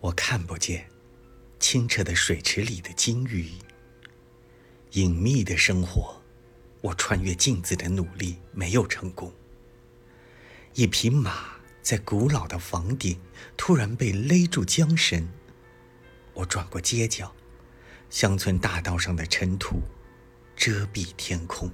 我看不见清澈的水池里的金鱼。隐秘的生活我穿越镜子的努力没有成功。一匹马在古老的房顶突然被勒住缰绳我转过街角乡村大道上的尘土遮蔽天空。